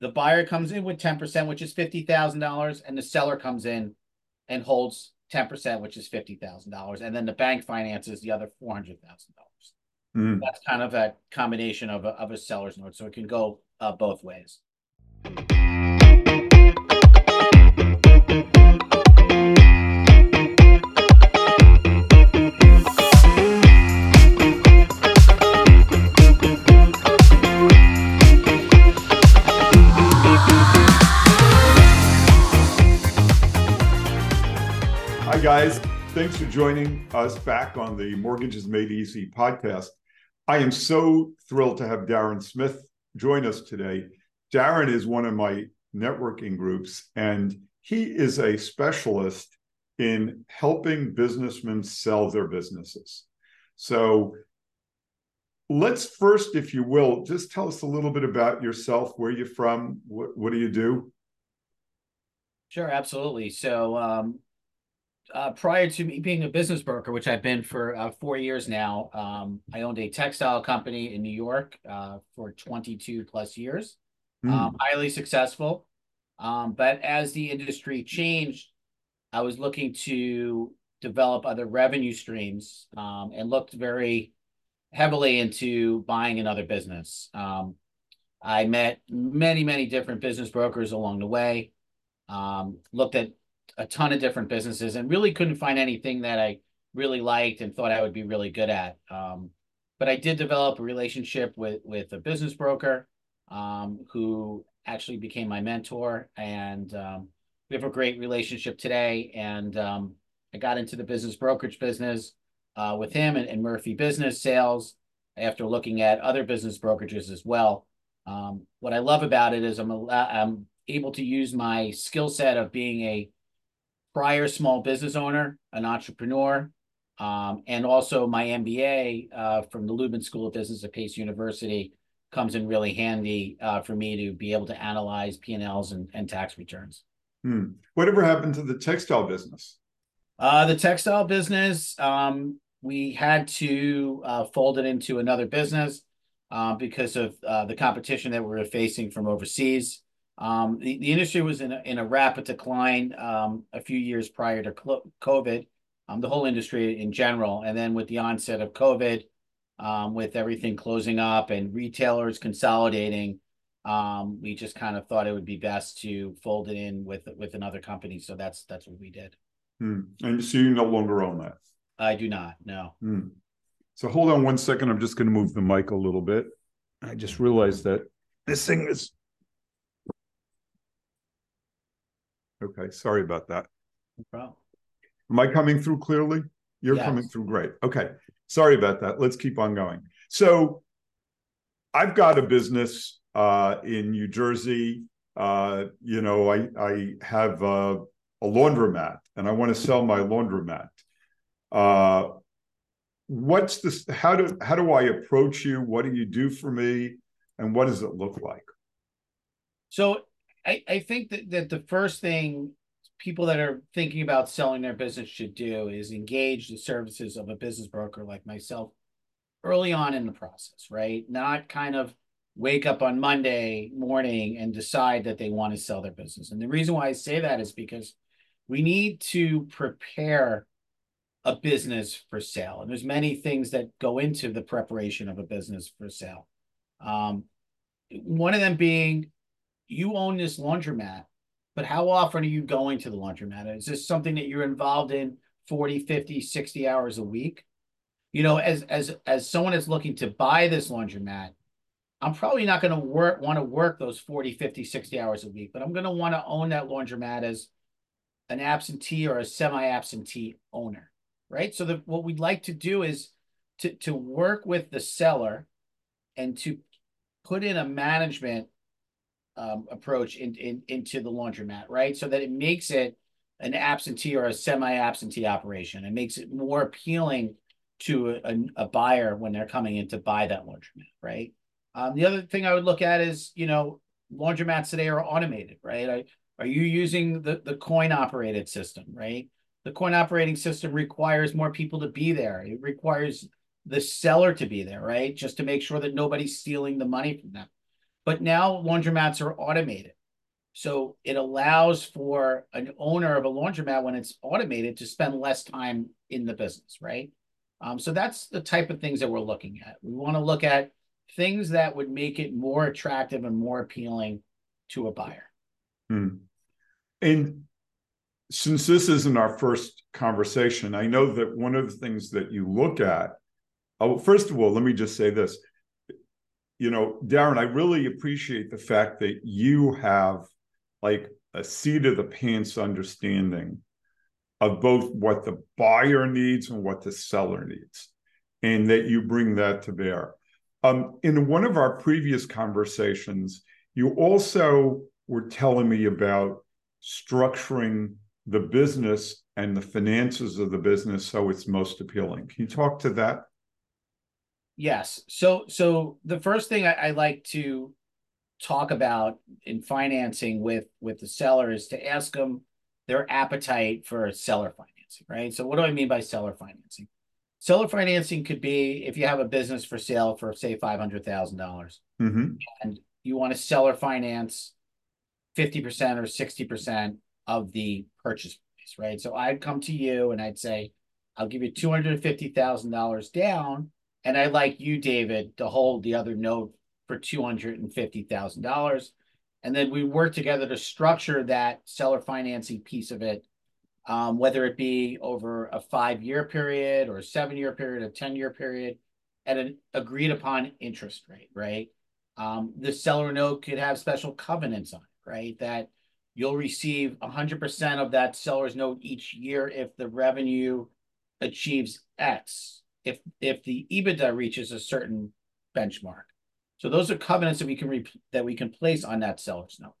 the buyer comes in with 10%, which is $50,000, and the seller comes in and holds 10%, which is $50,000. And then the bank finances the other $400,000. Mm. That's kind of a combination of a, of a seller's note. So it can go uh, both ways. Guys. Thanks for joining us back on the Mortgages Made Easy podcast. I am so thrilled to have Darren Smith join us today. Darren is one of my networking groups, and he is a specialist in helping businessmen sell their businesses. So let's first, if you will, just tell us a little bit about yourself, where you're from, what, what do you do? Sure, absolutely. So, um, uh, prior to me being a business broker, which I've been for uh, four years now, um, I owned a textile company in New York uh, for 22 plus years, Mm. um, highly successful. Um, but as the industry changed, I was looking to develop other revenue streams um, and looked very heavily into buying another business. Um, I met many, many different business brokers along the way, um, looked at a ton of different businesses and really couldn't find anything that I really liked and thought I would be really good at. Um, but I did develop a relationship with with a business broker um, who actually became my mentor, and um, we have a great relationship today. And um, I got into the business brokerage business uh, with him and, and Murphy Business Sales after looking at other business brokerages as well. Um, what I love about it is I'm, I'm able to use my skill set of being a prior small business owner, an entrepreneur, um, and also my MBA uh, from the Lubin School of Business at Pace University comes in really handy uh, for me to be able to analyze P&Ls and, and tax returns. Hmm. Whatever happened to the textile business? Uh, the textile business, um, we had to uh, fold it into another business uh, because of uh, the competition that we were facing from overseas. Um, the, the industry was in a, in a rapid decline um, a few years prior to COVID, um, the whole industry in general. And then with the onset of COVID, um, with everything closing up and retailers consolidating, um, we just kind of thought it would be best to fold it in with with another company. So that's that's what we did. Hmm. And so you no longer own that? I do not, no. Hmm. So hold on one second. I'm just going to move the mic a little bit. I just realized that this thing is Okay, sorry about that. No problem. Am I coming through clearly? You're Yes. coming through great. Okay, sorry about that. Let's keep on going. So, I've got a business uh, in New Jersey. Uh, you know, I I have uh, a laundromat, and I want to sell my laundromat. Uh, what's this? How do how do I approach you? What do you do for me? And what does it look like? So I, I think that, that the first thing people that are thinking about selling their business should do is engage the services of a business broker like myself early on in the process, right? Not kind of wake up on Monday morning and decide that they want to sell their business. And the reason why I say that is because we need to prepare a business for sale. And there's many things that go into the preparation of a business for sale. Um, one of them being you own this laundromat, but how often are you going to the laundromat? Is this something that you're involved in 40, 50, 60 hours a week? You know, as as as someone that's looking to buy this laundromat, I'm probably not going to work want to work those 40, 50, 60 hours a week, but I'm going to want to own that laundromat as an absentee or a semi-absentee owner, right? So that what we'd like to do is to to work with the seller and to put in a management um, approach in, in, into the laundromat, right? So that it makes it an absentee or a semi-absentee operation. It makes it more appealing to a, a buyer when they're coming in to buy that laundromat, right? Um, the other thing I would look at is, you know, laundromats today are automated, right? I, are you using the, the coin operated system, right? The coin operating system requires more people to be there. It requires the seller to be there, right? Just to make sure that nobody's stealing the money from them. But now laundromats are automated. So it allows for an owner of a laundromat when it's automated to spend less time in the business, right? Um, so that's the type of things that we're looking at. We want to look at things that would make it more attractive and more appealing to a buyer. Hmm. And since this isn't our first conversation, I know that one of the things that you look at, oh, first of all, let me just say this. You know, Darren, I really appreciate the fact that you have like a seat of the pants understanding of both what the buyer needs and what the seller needs, and that you bring that to bear. Um, in one of our previous conversations, you also were telling me about structuring the business and the finances of the business so it's most appealing. Can you talk to that? Yes. So so the first thing I, I like to talk about in financing with with the seller is to ask them their appetite for seller financing, right? So what do I mean by seller financing? Seller financing could be if you have a business for sale for say five hundred thousand dollars, mm-hmm. and you want to seller finance fifty percent or sixty percent of the purchase price, right? So I'd come to you and I'd say, I'll give you two hundred fifty thousand dollars down, and I'd like you, David, to hold the other note for $250,000. And then we work together to structure that seller financing piece of it, um, whether it be over a five year period or a seven year period, a 10 year period, at an agreed upon interest rate, right? Um, the seller note could have special covenants on it, right? That you'll receive 100% of that seller's note each year if the revenue achieves X, if if the EBITDA reaches a certain benchmark. So those are covenants that we can re- that we can place on that seller's note.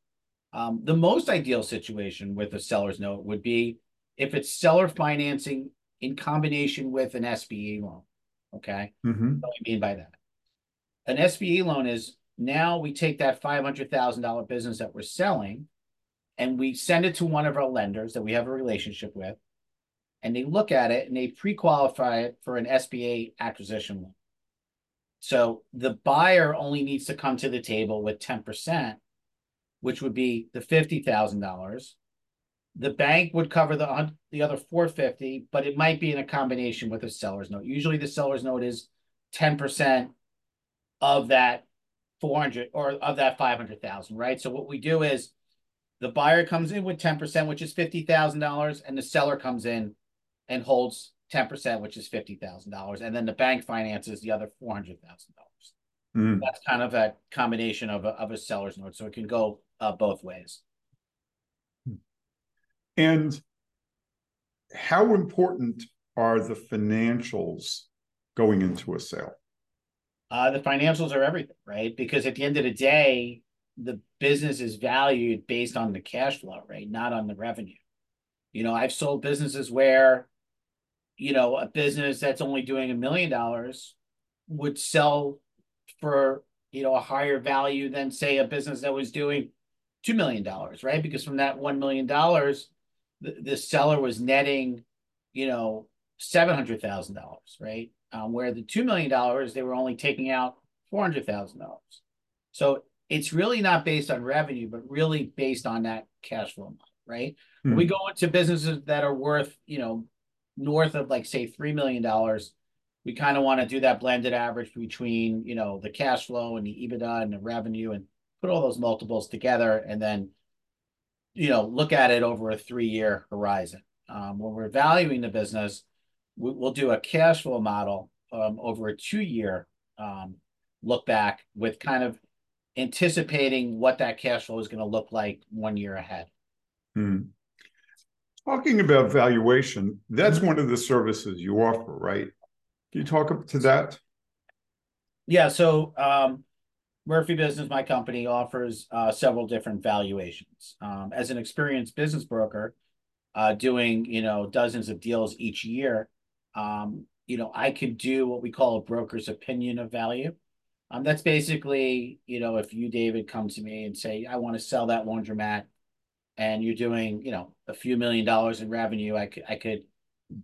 Um, the most ideal situation with a seller's note would be if it's seller financing in combination with an SBA loan. Okay, mm-hmm. what do I mean by that? An SBA loan is now we take that five hundred thousand dollar business that we're selling, and we send it to one of our lenders that we have a relationship with, and they look at it and they pre-qualify it for an SBA acquisition loan. So the buyer only needs to come to the table with 10%, which would be the $50,000. The bank would cover the the other 450, but it might be in a combination with a seller's note. Usually the seller's note is 10% of that 400 or of that 500,000, right? So what we do is the buyer comes in with 10%, which is $50,000, and the seller comes in and holds 10%, which is $50,000. And then the bank finances the other $400,000. Mm. That's kind of a combination of a, of a seller's note. So it can go uh, both ways. And how important are the financials going into a sale? Uh, the financials are everything, right? Because at the end of the day, the business is valued based on the cash flow, right? Not on the revenue. You know, I've sold businesses where you know, a business that's only doing a million dollars would sell for, you know, a higher value than say a business that was doing $2 million, right? Because from that $1 million, the, the seller was netting, you know, $700,000, right? Um, where the $2 million, they were only taking out $400,000. So it's really not based on revenue, but really based on that cash flow model, right? Hmm. We go into businesses that are worth, you know, north of like say three million dollars, we kind of want to do that blended average between you know the cash flow and the EBITDA and the revenue and put all those multiples together and then you know look at it over a three year horizon. Um, when we're valuing the business, we, will do a cash flow model um, over a two year um, look back with kind of anticipating what that cash flow is going to look like one year ahead. Hmm. Talking about valuation, that's one of the services you offer, right? Can you talk to that? Yeah. So um, Murphy Business, my company, offers uh, several different valuations. Um, as an experienced business broker, uh, doing you know dozens of deals each year, um, you know I could do what we call a broker's opinion of value. Um, that's basically you know if you David come to me and say I want to sell that laundromat and you're doing, you know, a few million dollars in revenue, I could I could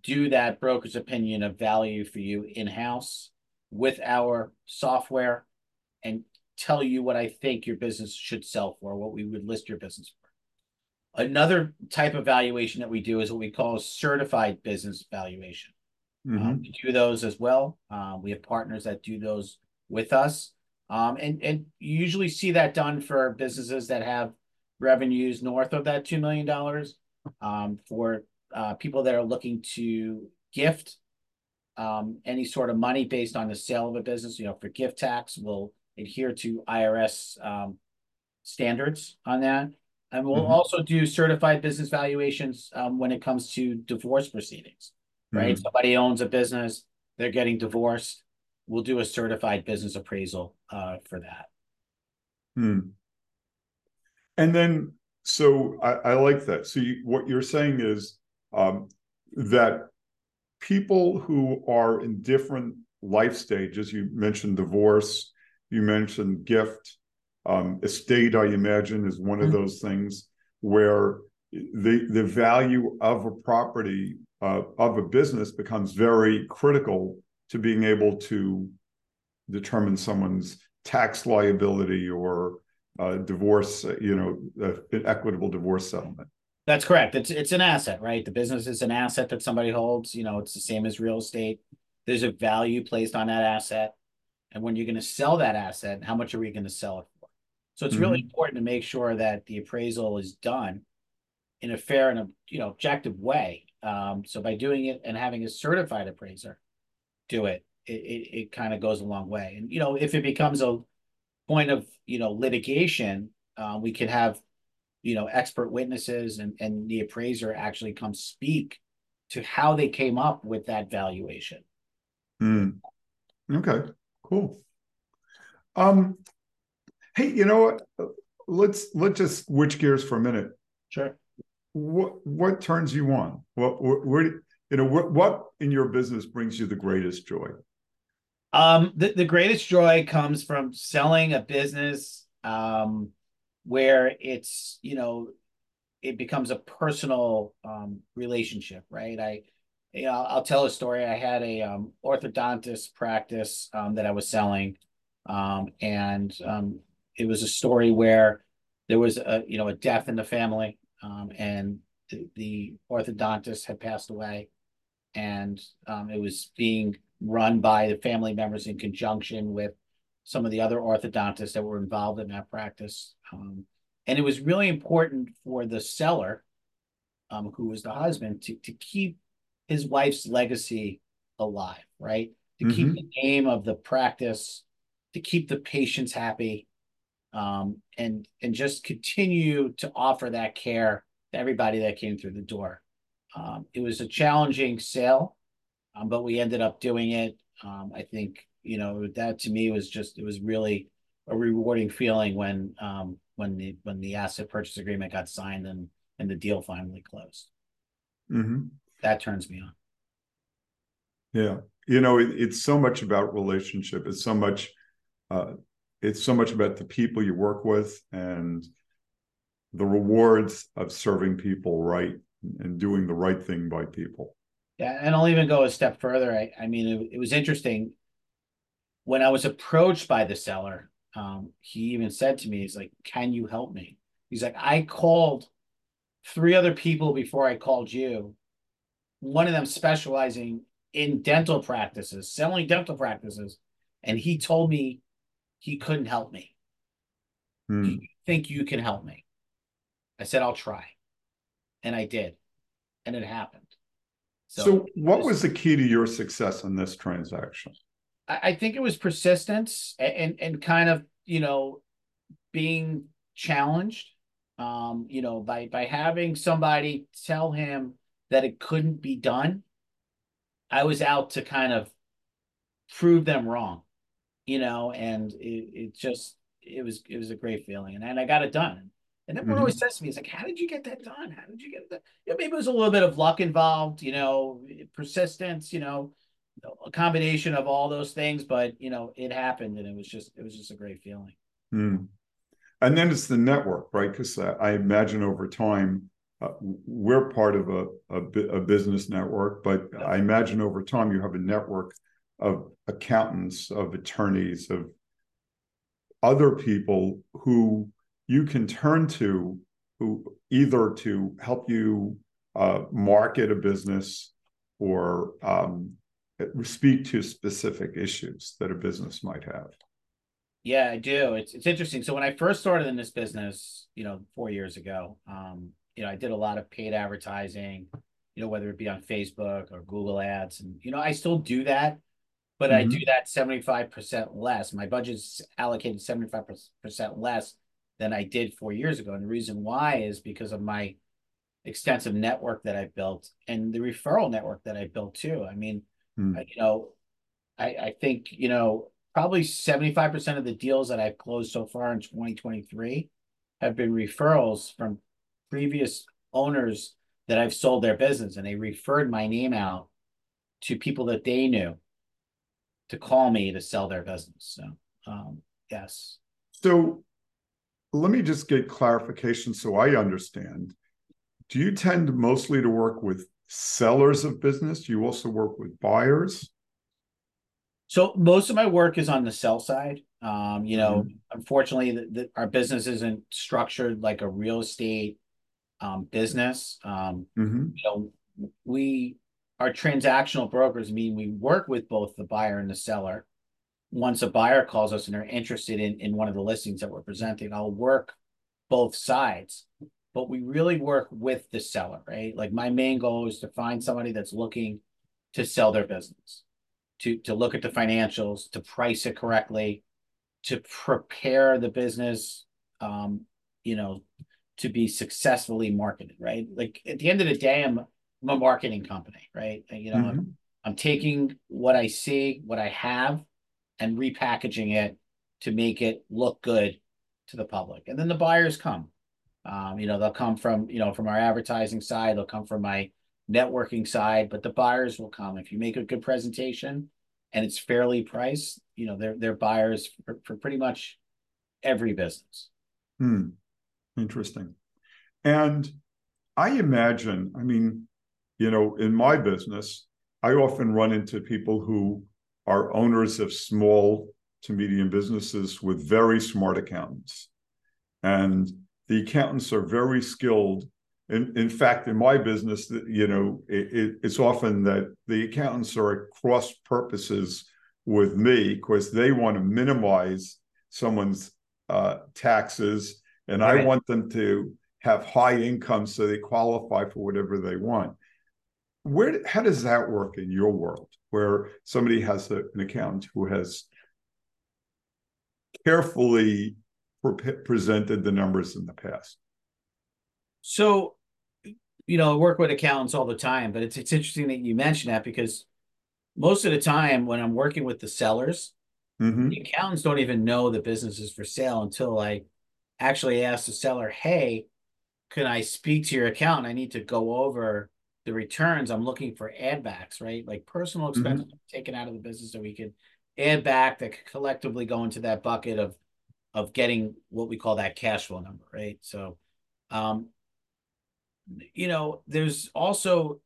do that broker's opinion of value for you in house with our software and tell you what I think your business should sell for, what we would list your business for. Another type of valuation that we do is what we call certified business valuation. Mhm. Um, we do those as well. Uh, we have partners that do those with us. Um, and, and you usually see that done for businesses that have revenues north of that $2 million. Um, for uh, people that are looking to gift um, any sort of money based on the sale of a business, you know, for gift tax, we'll adhere to IRS um, standards on that. And we'll Mhm. also do certified business valuations um, when it comes to divorce proceedings, right? Mhm. Somebody owns a business, they're getting divorced. We'll do a certified business appraisal uh, for that. Hmm. And then, so I, I like that. So you, what you're saying is um, that people who are in different life stages, you mentioned divorce, you mentioned gift, um, estate, I imagine, is one of Mhm. those things where the the value of a property uh, of a business becomes very critical to being able to determine someone's tax liability or uh, divorce, you know, uh, an equitable divorce settlement. That's correct. It's it's an asset, right? The business is an asset that somebody holds. You know, it's the same as real estate. There's a value placed on that asset. And when you're going to sell that asset, how much are we going to sell it for? So it's really important to make sure that the appraisal is done in a fair and a you know objective way. Um, so by doing it and having a certified appraiser do it, it it, it kind of goes a long way. And you know, if it becomes a point of you know litigation, uh, we could have you know expert witnesses and and the appraiser actually come speak to how they came up with that valuation. Hmm. Okay, cool. Um, hey, you know what? Let's let's just switch gears for a minute. Sure. What what turns you on? What what where, you know what what in your business brings you the greatest joy? Um, the, the greatest joy comes from selling a business um, where it's, you know, it becomes a personal um, relationship, right? I, you know, I'll tell a story. I had a um, orthodontist practice um, that I was selling, um, and um, it was a story where there was a, you know, a death in the family, um, and the, the orthodontist had passed away, and um, it was being run by the family members in conjunction with some of the other orthodontists that were involved in that practice. Um, and it was really important for the seller, um, who was the husband, to, to keep his wife's legacy alive, right? To keep Mhm. the name of the practice, to keep the patients happy, um, and and just continue to offer that care to everybody that came through the door. Um, it was a challenging sale, um, but we ended up doing it. Um, I think you know that to me was just it was really a rewarding feeling when um, when the when the asset purchase agreement got signed and and the deal finally closed. hmm That turns me on. Yeah, you know, it, it's so much about relationship. It's so much, uh, it's so much about the people you work with and the rewards of serving people right and doing the right thing by people. Yeah, and I'll even go a step further. I, I mean, it, it was interesting when I was approached by the seller. Um, he even said to me, "He's like, can you help me?" He's like, "I called three other people before I called you. One of them specializing in dental practices, selling dental practices, and he told me he couldn't help me. Hmm. Do you think you can help me?" I said, "I'll try," and I did, and it happened. So, what was the key to your success in this transaction? I, I think it was persistence and, and and kind of you know being challenged. Um, you know, by by having somebody tell him that it couldn't be done, I was out to kind of prove them wrong, you know, and it, it just it was it was a great feeling, and, and I got it done. And everyone always says to me, "It's like, how did you get that done? How did you get that?" You know, maybe it was a little bit of luck involved, you know, persistence, you know, a combination of all those things. But you know, it happened, and it was just it was just a great feeling. Hmm. And then it's the network, right? Because I, I imagine over time, uh, we're part of a, a, a business network, but I imagine over time you have a network of accountants, of attorneys, of other people who you can turn to who either to help you uh, market a business or um, speak to specific issues that a business might have. Yeah, I do. It's it's interesting. So when I first started in this business, you know, four years ago, um, you know, I did a lot of paid advertising, you know, whether it be on Facebook or Google ads. And, you know, I still do that, but mm-hmm. I do that 75% less. My budget's allocated 75% less than I did four years ago. And the reason why is because of my extensive network that I built and the referral network that I built too. I mean, mm. you know, I, I think, you know, probably 75% of the deals that I've closed so far in 2023 have been referrals from previous owners that I've sold their business and they referred my name out to people that they knew to call me to sell their business. So, um, yes. So let me just get clarification so I understand. Do you tend mostly to work with sellers of business? Do you also work with buyers? So most of my work is on the sell side. Um, you know, mm-hmm. unfortunately, the, the, our business isn't structured like a real estate um, business. Um, mm-hmm. You know, we are transactional brokers, mean we work with both the buyer and the seller. Once a buyer calls us and they're interested in in one of the listings that we're presenting, I'll work both sides. But we really work with the seller, right? Like my main goal is to find somebody that's looking to sell their business to to look at the financials, to price it correctly, to prepare the business, um, you know, to be successfully marketed, right? Like at the end of the day, I'm, I'm a marketing company, right? You know, mm-hmm. I'm, I'm taking what I see, what I have, and repackaging it to make it look good to the public. And then the buyers come. Um, you know, they'll come from, you know, from our advertising side, they'll come from my networking side, but the buyers will come. If you make a good presentation and it's fairly priced, you know, they're they're buyers for, for pretty much every business. Hmm. Interesting. And I imagine, I mean, you know, in my business, I often run into people who are owners of small to medium businesses with very smart accountants. And the accountants are very skilled in, in fact, in my business, you know, it, it, it's often that the accountants are at cross purposes with me because they want to minimize someone's uh, taxes, and right. I want them to have high income so they qualify for whatever they want. Where how does that work in your world, where somebody has a, an accountant who has carefully pre- presented the numbers in the past? So you know, I work with accountants all the time, but it's it's interesting that you mention that because most of the time when I'm working with the sellers, mm-hmm. the accountants don't even know the business is for sale until I actually ask the seller, "Hey, can I speak to your account? I need to go over the returns. I'm looking for add backs, right? Like personal mm-hmm. expenses mm-hmm. taken out of the business that we could add back that could collectively go into that bucket of of getting what we call that cash flow number, right? So um, you know, there's also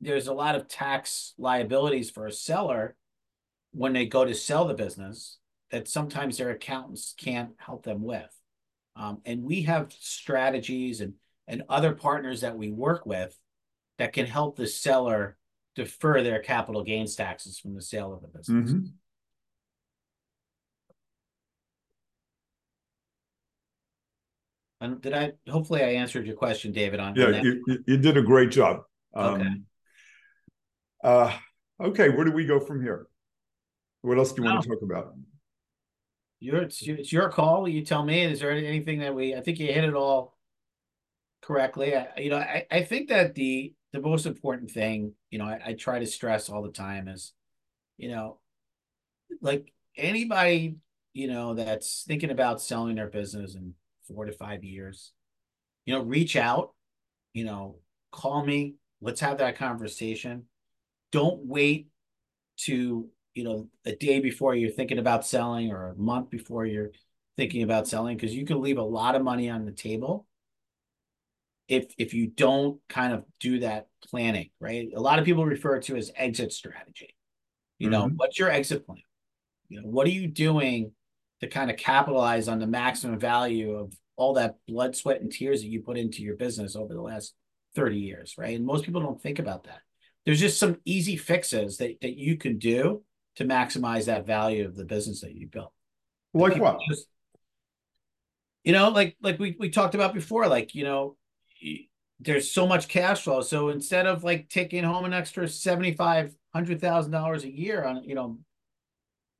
there's a lot of tax liabilities for a seller when they go to sell the business that sometimes their accountants can't help them with. Um, and we have strategies and and other partners that we work with that can help the seller defer their capital gains taxes from the sale of the business. Mm-hmm. And did I? Hopefully, I answered your question, David. On yeah, you, you did a great job. Um, okay. Uh, okay, where do we go from here? What else do you want to talk about? Your it's, it's your call. You tell me. Is there anything that we? I think you hit it all correctly. I, you know, I, I think that the the most important thing, you know, I, I try to stress all the time is, you know, like anybody, you know, that's thinking about selling their business in four to five years, you know, reach out, you know, call me. Let's have that conversation. Don't wait to, you know, a day before you're thinking about selling or a month before you're thinking about selling because you can leave a lot of money on the table if if you don't kind of do that planning, right? A lot of people refer to as exit strategy. You know, mm-hmm. what's your exit plan? You know, what are you doing to kind of capitalize on the maximum value of all that blood, sweat, and tears that you put into your business over the last 30 years, right? And most people don't think about that. There's just some easy fixes that, that you can do to maximize that value of the business that you built. Like what? Just, you know, like like we we talked about before, like, you know, there's so much cash flow. So instead of like taking home an extra seventy five hundred thousand dollars a year on, you know,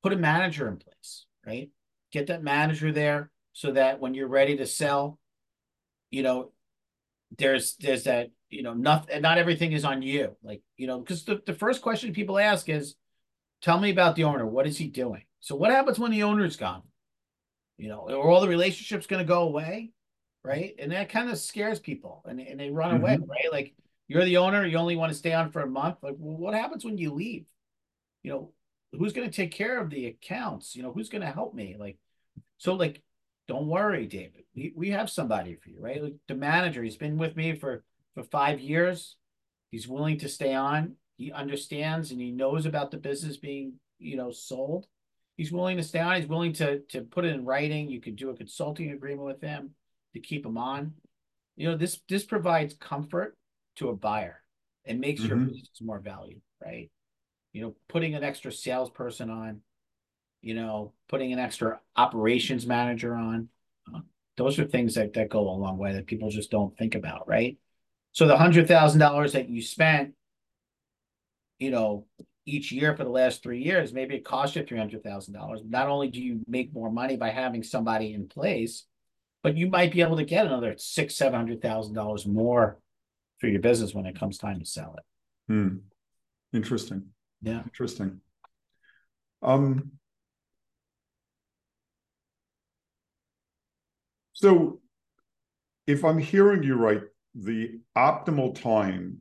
put a manager in place, right? Get that manager there so that when you're ready to sell, you know, there's there's that, you know, nothing not everything is on you. Like, you know, because the, the first question people ask is, tell me about the owner. What is he doing? So what happens when the owner's gone? You know, are all the relationships going to go away? Right. And that kind of scares people and, and they run mm-hmm. away, right? Like you're the owner, you only want to stay on for a month. Like, well, what happens when you leave? You know, who's going to take care of the accounts? You know, who's going to help me? Like, so like, don't worry, David. We, we have somebody for you, right? Like the manager, he's been with me for, for five years. He's willing to stay on. He understands and he knows about the business being, you know, sold he's willing to stay on. He's willing to to put it in writing. You could do a consulting agreement with him to keep them on. You know, this this provides comfort to a buyer and makes mm-hmm. your business more valuable, right? You know, putting an extra salesperson on, you know, putting an extra operations manager on. Uh, those are things that, that go a long way that people just don't think about, right? So the hundred thousand dollars that you spent, you know, each year for the last three years, maybe it costs you three hundred thousand dollars. Not only do you make more money by having somebody in place, but you might be able to get another six, seven hundred thousand dollars more for your business when it comes time to sell it. Hmm. Interesting. Yeah. Interesting. Um. So, if I'm hearing you right, the optimal time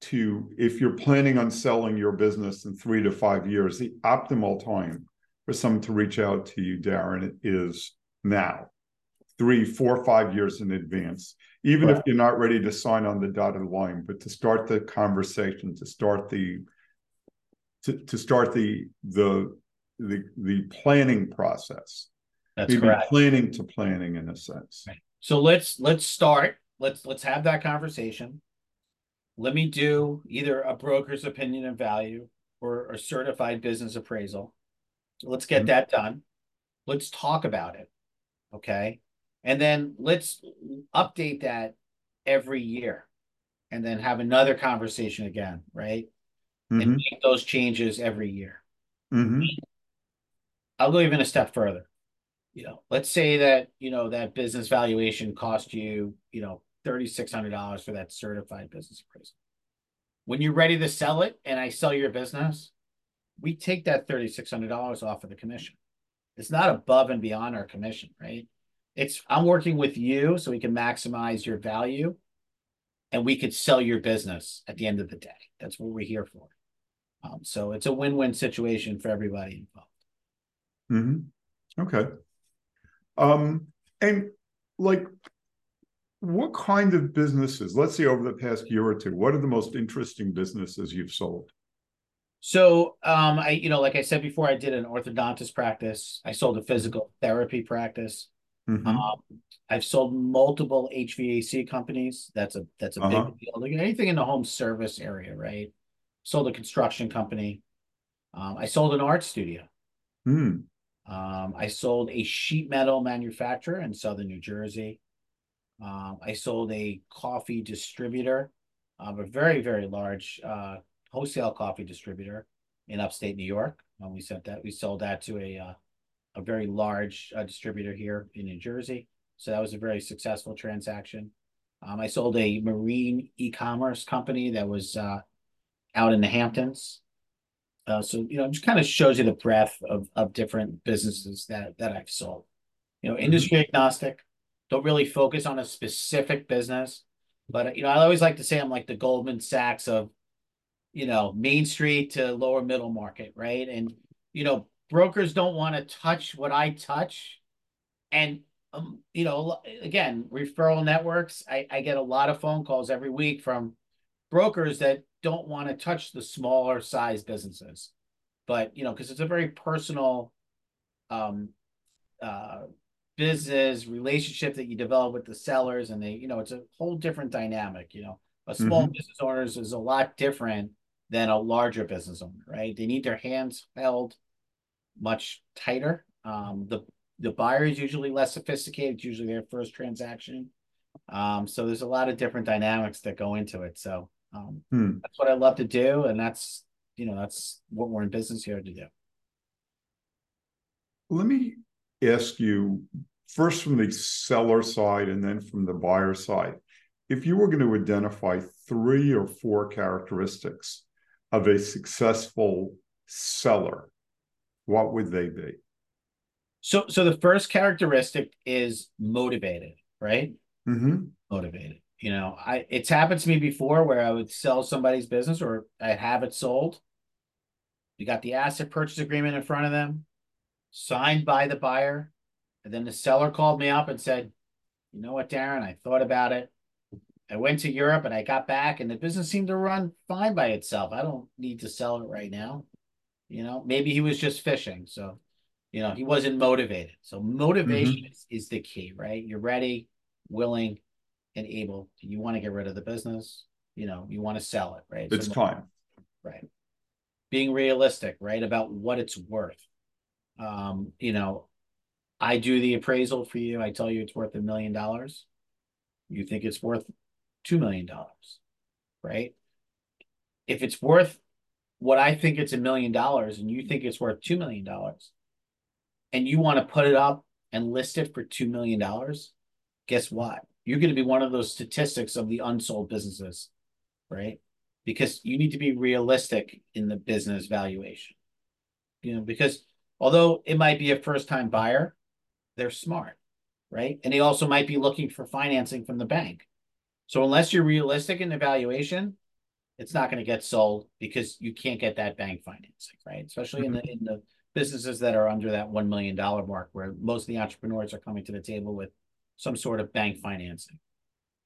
to if you're planning on selling your business in three to five years, the optimal time for someone to reach out to you, Darren, is now, three, four, five years in advance. Even right. if you're not ready to sign on the dotted line, but to start the conversation, to start the to, to start the the the the planning process. That's Maybe correct. Planning to planning in a sense. Right. So let's let's start. Let's let's have that conversation let me do either a broker's opinion and value or a certified business appraisal. Let's get mm-hmm. that done. Let's talk about it. Okay. And then let's update that every year and then have another conversation again. Right. Mm-hmm. And make those changes every year. Mm-hmm. I'll go even a step further. You know, let's say that, you know, that business valuation cost you, you know, $3,600 for that certified business appraisal. When you're ready to sell it and I sell your business, we take that $3,600 off of the commission. It's not above and beyond our commission, right? It's I'm working with you so we can maximize your value and we could sell your business at the end of the day. That's what we're here for. Um, so it's a win-win situation for everybody involved. Mm-hmm. Okay. Um, and like what kind of businesses, let's say over the past year or two, what are the most interesting businesses you've sold? So, um, I, you know, like I said before, I did an orthodontist practice. I sold a physical therapy practice. Mm-hmm. Um, I've sold multiple HVAC companies. That's a that's a uh-huh. big deal. Like anything in the home service area, right? Sold a construction company. Um, I sold an art studio. Hmm. Um, I sold a sheet metal manufacturer in southern New Jersey. Um, I sold a coffee distributor, um, a very, very large uh, wholesale coffee distributor in upstate New York. Um, we sent that, we sold that to a, uh, a very large uh, distributor here in New Jersey. So that was a very successful transaction. Um, I sold a marine e-commerce company that was uh, out in the Hamptons. Uh, so you know, just kind of shows you the breadth of of different businesses that that I've sold. You know, industry agnostic don't really focus on a specific business. But you know, I always like to say I'm like the Goldman Sachs of, you know, Main Street to lower middle market, right? And you know, brokers don't want to touch what I touch, and um, you know, again, referral networks. I, I get a lot of phone calls every week from brokers that don't want to touch the smaller size businesses, but you know, because it's a very personal um, uh, business relationship that you develop with the sellers, and they, you know, it's a whole different dynamic. You know, a small Mhm. business owners is a lot different than a larger business owner, right? They need their hands held much tighter. Um, the the buyer is usually less sophisticated. It's usually their first transaction. Um, so there's a lot of different dynamics that go into it. So um, Hmm. that's what I love to do, and that's you know that's what we're in business here to do. Let me ask you first from the seller side and then from the buyer side. If you were going to identify three or four characteristics of a successful seller, what would they be? So so the first characteristic is motivated, right? Mm-hmm. Motivated. You know, I it's happened to me before where I would sell somebody's business or I have it sold. You got the asset purchase agreement in front of them, signed by the buyer, and then the seller called me up and said, "You know what, Darren? I thought about it. I went to Europe and I got back, and the business seemed to run fine by itself. I don't need to sell it right now. You know, maybe he was just fishing, so you know he wasn't motivated. So motivation is, is the key, right? You're ready, willing, and able. You want to get rid of the business. You know, you want to sell it, right? It's So- time. right being realistic right about what it's worth um you know i do the appraisal for you i tell you it's worth a million dollars you think it's worth two million dollars right if it's worth what i think it's a million dollars and you think it's worth two million dollars and you want to put it up and list it for two million dollars guess what you're going to be one of those statistics of the unsold businesses right because you need to be realistic in the business valuation. You know, because although it might be a first time buyer, they're smart, right? And they also might be looking for financing from the bank. So unless you're realistic in the valuation, it's not going to get sold because you can't get that bank financing, right? Especially in the in the businesses that are under that one million dollar mark, where most of the entrepreneurs are coming to the table with some sort of bank financing.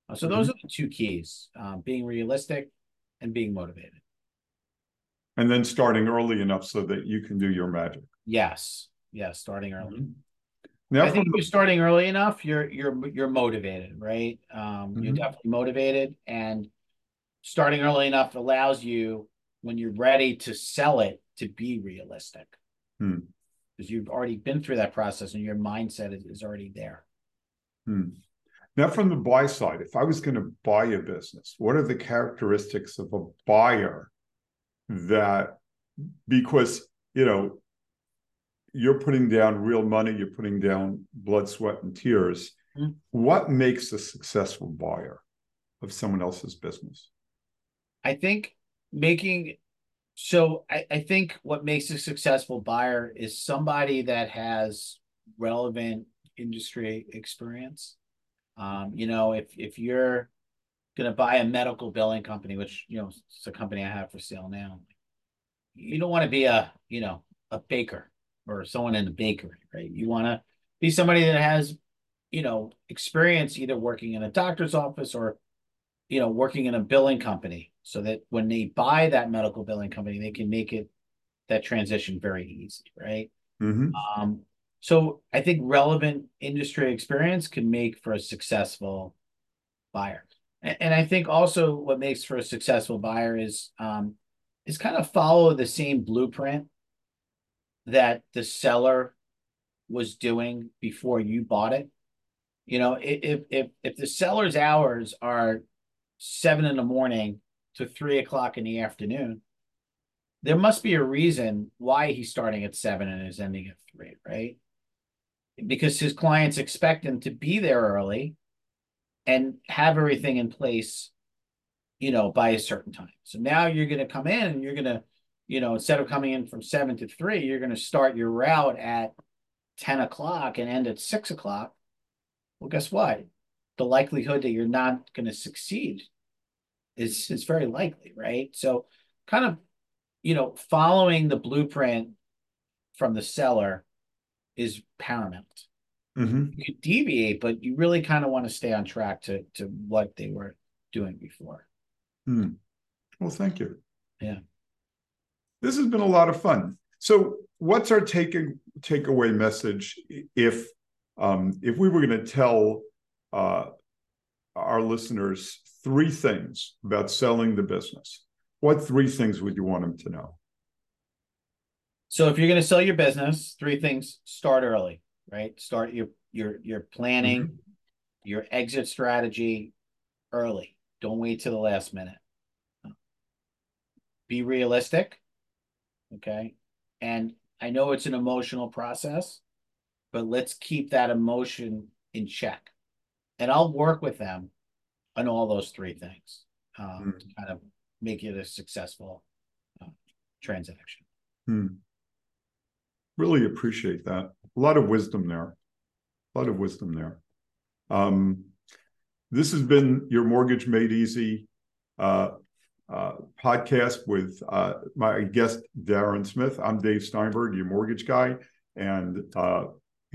Uh, So those are the two keys: um, being realistic and being motivated. And then starting early enough so that you can do your magic. Yes, yes, starting early. Now, I think if you're starting early enough, you're you're you're motivated, right? Um, you're Mhm. definitely motivated, and starting early enough allows you, when you're ready to sell it, to be realistic. Hmm. Because you've already been through that process, and your mindset is, is already there. Hmm. Now, from the buy side, if I was going to buy a business, what are the characteristics of a buyer that, because, you know, you're putting down real money, you're putting down blood, sweat, and tears. Hmm. What makes a successful buyer of someone else's business? I think making so I, I think what makes a successful buyer is somebody that has relevant industry experience. Um, you know, if if you're gonna buy a medical billing company, which you know it's a company I have for sale now, you don't want to be a you know a baker or someone in a bakery, right? You want to be somebody that has you know experience either working in a doctor's office or you know working in a billing company so that when they buy that medical billing company they can make it that transition very easy right? Mhm. um so i think relevant industry experience can make for a successful buyer. And, and i think also what makes for a successful buyer is um is kind of follow the same blueprint that the seller was doing before you bought it. You know if if if the seller's hours are seven in the morning to three o'clock in the afternoon, there must be a reason why he's starting at seven and is ending at three, right? Because his clients expect him to be there early and have everything in place, you know, by a certain time. So now you're going to come in and you're going to, you know, instead of coming in from seven to three, you're going to start your route at 10 o'clock and end at six o'clock. Well, guess what? the likelihood that you're not going to succeed is is very likely, right? So, kind of, you know, following the blueprint from the seller is paramount. Mhm. You could deviate, but you really kind of want to stay on track to to what they were doing before. Hmm. Well, thank you. Yeah. This has been a lot of fun. So, what's our taking takeaway message if um, if we were going to tell uh, our listeners three things about selling the business? What three things would you want them to know? So, if you're going to sell your business, three things: start early, right? Start your your your planning, mm-hmm. your exit strategy early. Don't wait to the last minute. Be realistic. Okay. And I know it's an emotional process, but let's keep that emotion in check. And I'll work with them on all those three things um, mm. to kind of make it a successful uh, transaction. Mm. Really appreciate that. A lot of wisdom there. A lot of wisdom there. Um, this has been your Mortgage Made Easy uh, uh, podcast with uh, my guest, Darren Smith. I'm Dave Steinberg, your mortgage guy. And uh,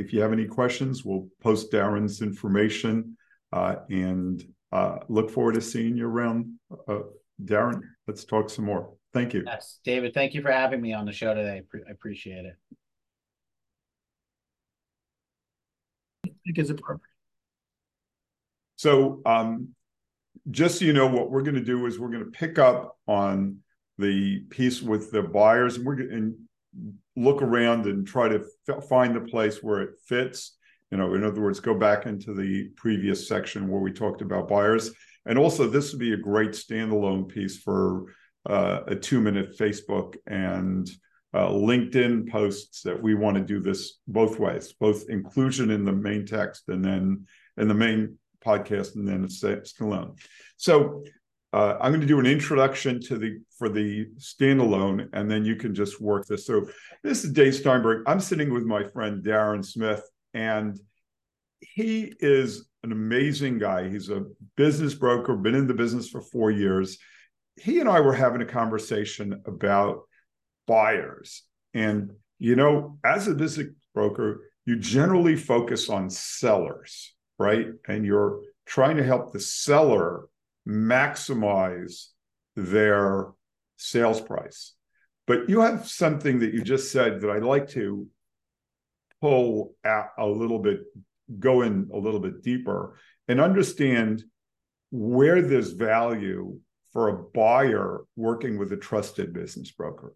if you have any questions, we'll post Darren's information uh, and uh, look forward to seeing you around. Darren, let's talk some more. Thank you. Yes, David, thank you for having me on the show today. I appreciate it. I think is appropriate. So um, just so you know, what we're going to do is we're going to pick up on the piece with the buyers, and we're going to look around and try to f- find the place where it fits. You know, in other words, go back into the previous section where we talked about buyers. And also, this would be a great standalone piece for uh, a two-minute Facebook and uh, LinkedIn posts that we want to do this both ways, both inclusion in the main text and then in the main podcast, and then it's standalone. So uh, I'm going to do an introduction to the for the standalone, and then you can just work this through. This is Dave Steinberg. I'm sitting with my friend Darren Smith, and he is an amazing guy. He's a business broker, been in the business for four years. He and I were having a conversation about buyers, and you know, as a business broker, you generally focus on sellers right? And you're trying to help the seller maximize their sales price. But you have something that you just said that I'd like to pull out a little bit, go in a little bit deeper, and understand where there's value for a buyer working with a trusted business broker.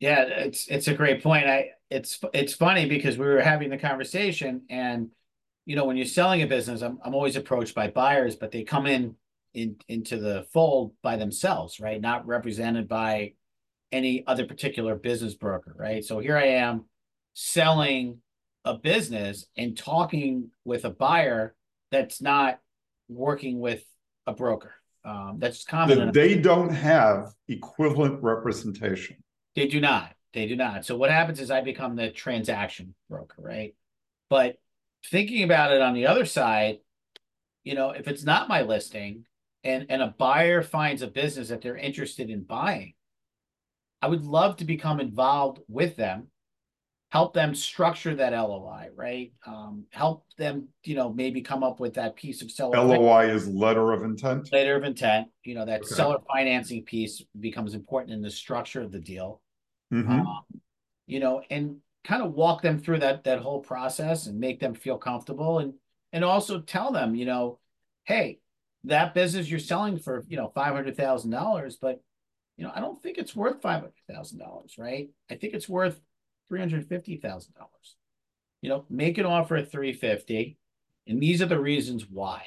Yeah, it's it's a great point. I it's it's funny because we were having the conversation and you know, when you're selling a business, I'm I'm always approached by buyers, but they come in in into the fold by themselves, right? Not represented by any other particular business broker, right? So here I am selling a business and talking with a buyer that's not working with a broker. Um, that's common. They don't have equivalent representation. They do not. They do not. So what happens is I become the transaction broker, right? But thinking about it on the other side, you know, if it's not my listing and and a buyer finds a business that they're interested in buying, I would love to become involved with them, help them structure that LOI, right? Um, help them, you know, maybe come up with that piece of seller. LOI is letter of intent. Letter of intent. You know, that okay. seller financing piece becomes important in the structure of the deal. Mm-hmm. Um, you know, and kind of walk them through that that whole process and make them feel comfortable and and also tell them you know hey that business you're selling for you know five hundred thousand dollars but you know I don't think it's worth five hundred thousand dollars right? I think it's worth three hundred fifty thousand dollars. You know make an offer at three fifty and these are the reasons why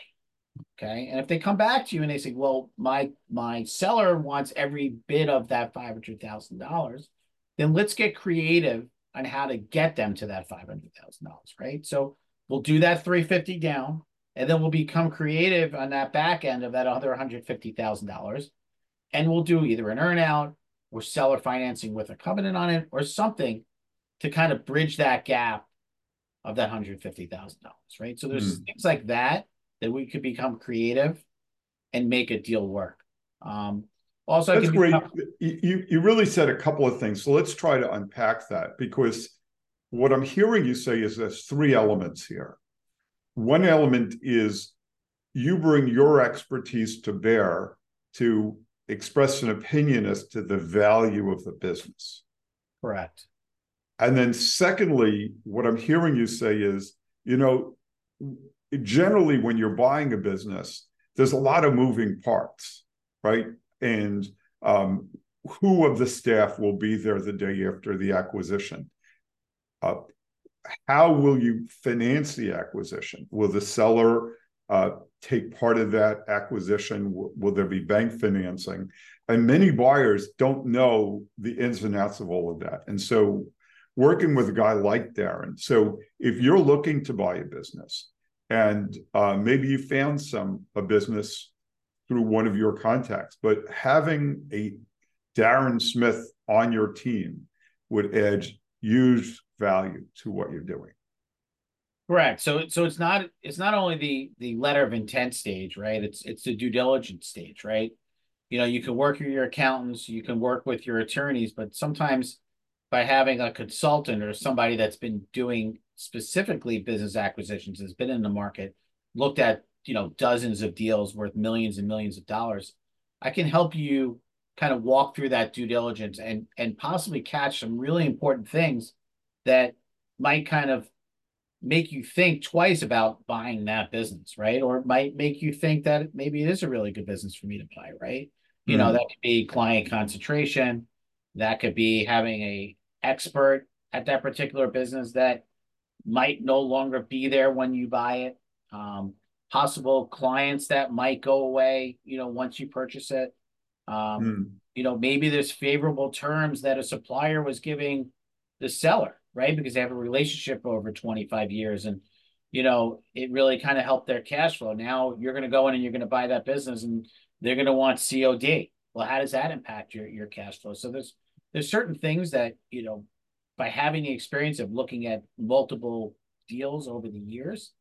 okay? And if they come back to you and they say well my my seller wants every bit of that five hundred thousand dollars then let's get creative on how to get them to that $500,000, right? So we'll do that 350 down and then we'll become creative on that back end of that other $150,000 and we'll do either an earnout or seller financing with a covenant on it or something to kind of bridge that gap of that $150,000, right? So there's mm. things like that that we could become creative and make a deal work. Um, also, that's great. You you really said a couple of things. So let's try to unpack that because what I'm hearing you say is there's three elements here. One element is you bring your expertise to bear to express an opinion as to the value of the business. Correct. And then secondly, what I'm hearing you say is, you know, generally when you're buying a business, there's a lot of moving parts, right? And um, who of the staff will be there the day after the acquisition? Uh, how will you finance the acquisition? Will the seller uh, take part of that acquisition? Will, will there be bank financing? And many buyers don't know the ins and outs of all of that. And so, working with a guy like Darren, so if you're looking to buy a business and uh, maybe you found some a business through one of your contacts, but having a Darren Smith on your team would add huge value to what you're doing. Correct. So so it's not it's not only the the letter of intent stage, right? It's it's the due diligence stage, right? You know, you can work with your accountants, you can work with your attorneys, but sometimes by having a consultant or somebody that's been doing specifically business acquisitions, has been in the market, looked at, you know, dozens of deals worth millions and millions of dollars, I can help you kind of walk through that due diligence and and possibly catch some really important things that might kind of make you think twice about buying that business, right? Or it might make you think that maybe it is a really good business for me to buy, right? You mm-hmm. know, that could be client concentration, that could be having a expert at that particular business that might no longer be there when you buy it. Um, possible clients that might go away, you know, once you purchase it. Um, mm. You know, maybe there's favorable terms that a supplier was giving the seller, right? Because they have a relationship over 25 years and you know, it really kind of helped their cash flow. Now you're going to go in and you're going to buy that business and they're going to want COD. Well, how does that impact your your cash flow? So there's there's certain things that, you know, by having the experience of looking at multiple deals over the years,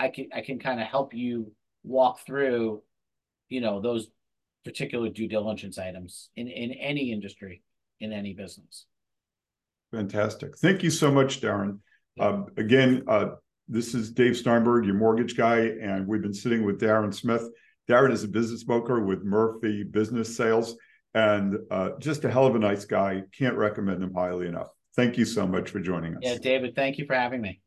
I can I can kind of help you walk through, you know, those particular due diligence items in, in any industry, in any business. Fantastic. Thank you so much, Darren. Um, again, uh, this is Dave Steinberg, your mortgage guy, and we've been sitting with Darren Smith. Darren is a business broker with Murphy Business Sales and uh, just a hell of a nice guy. Can't recommend him highly enough. Thank you so much for joining us. Yeah, David, thank you for having me.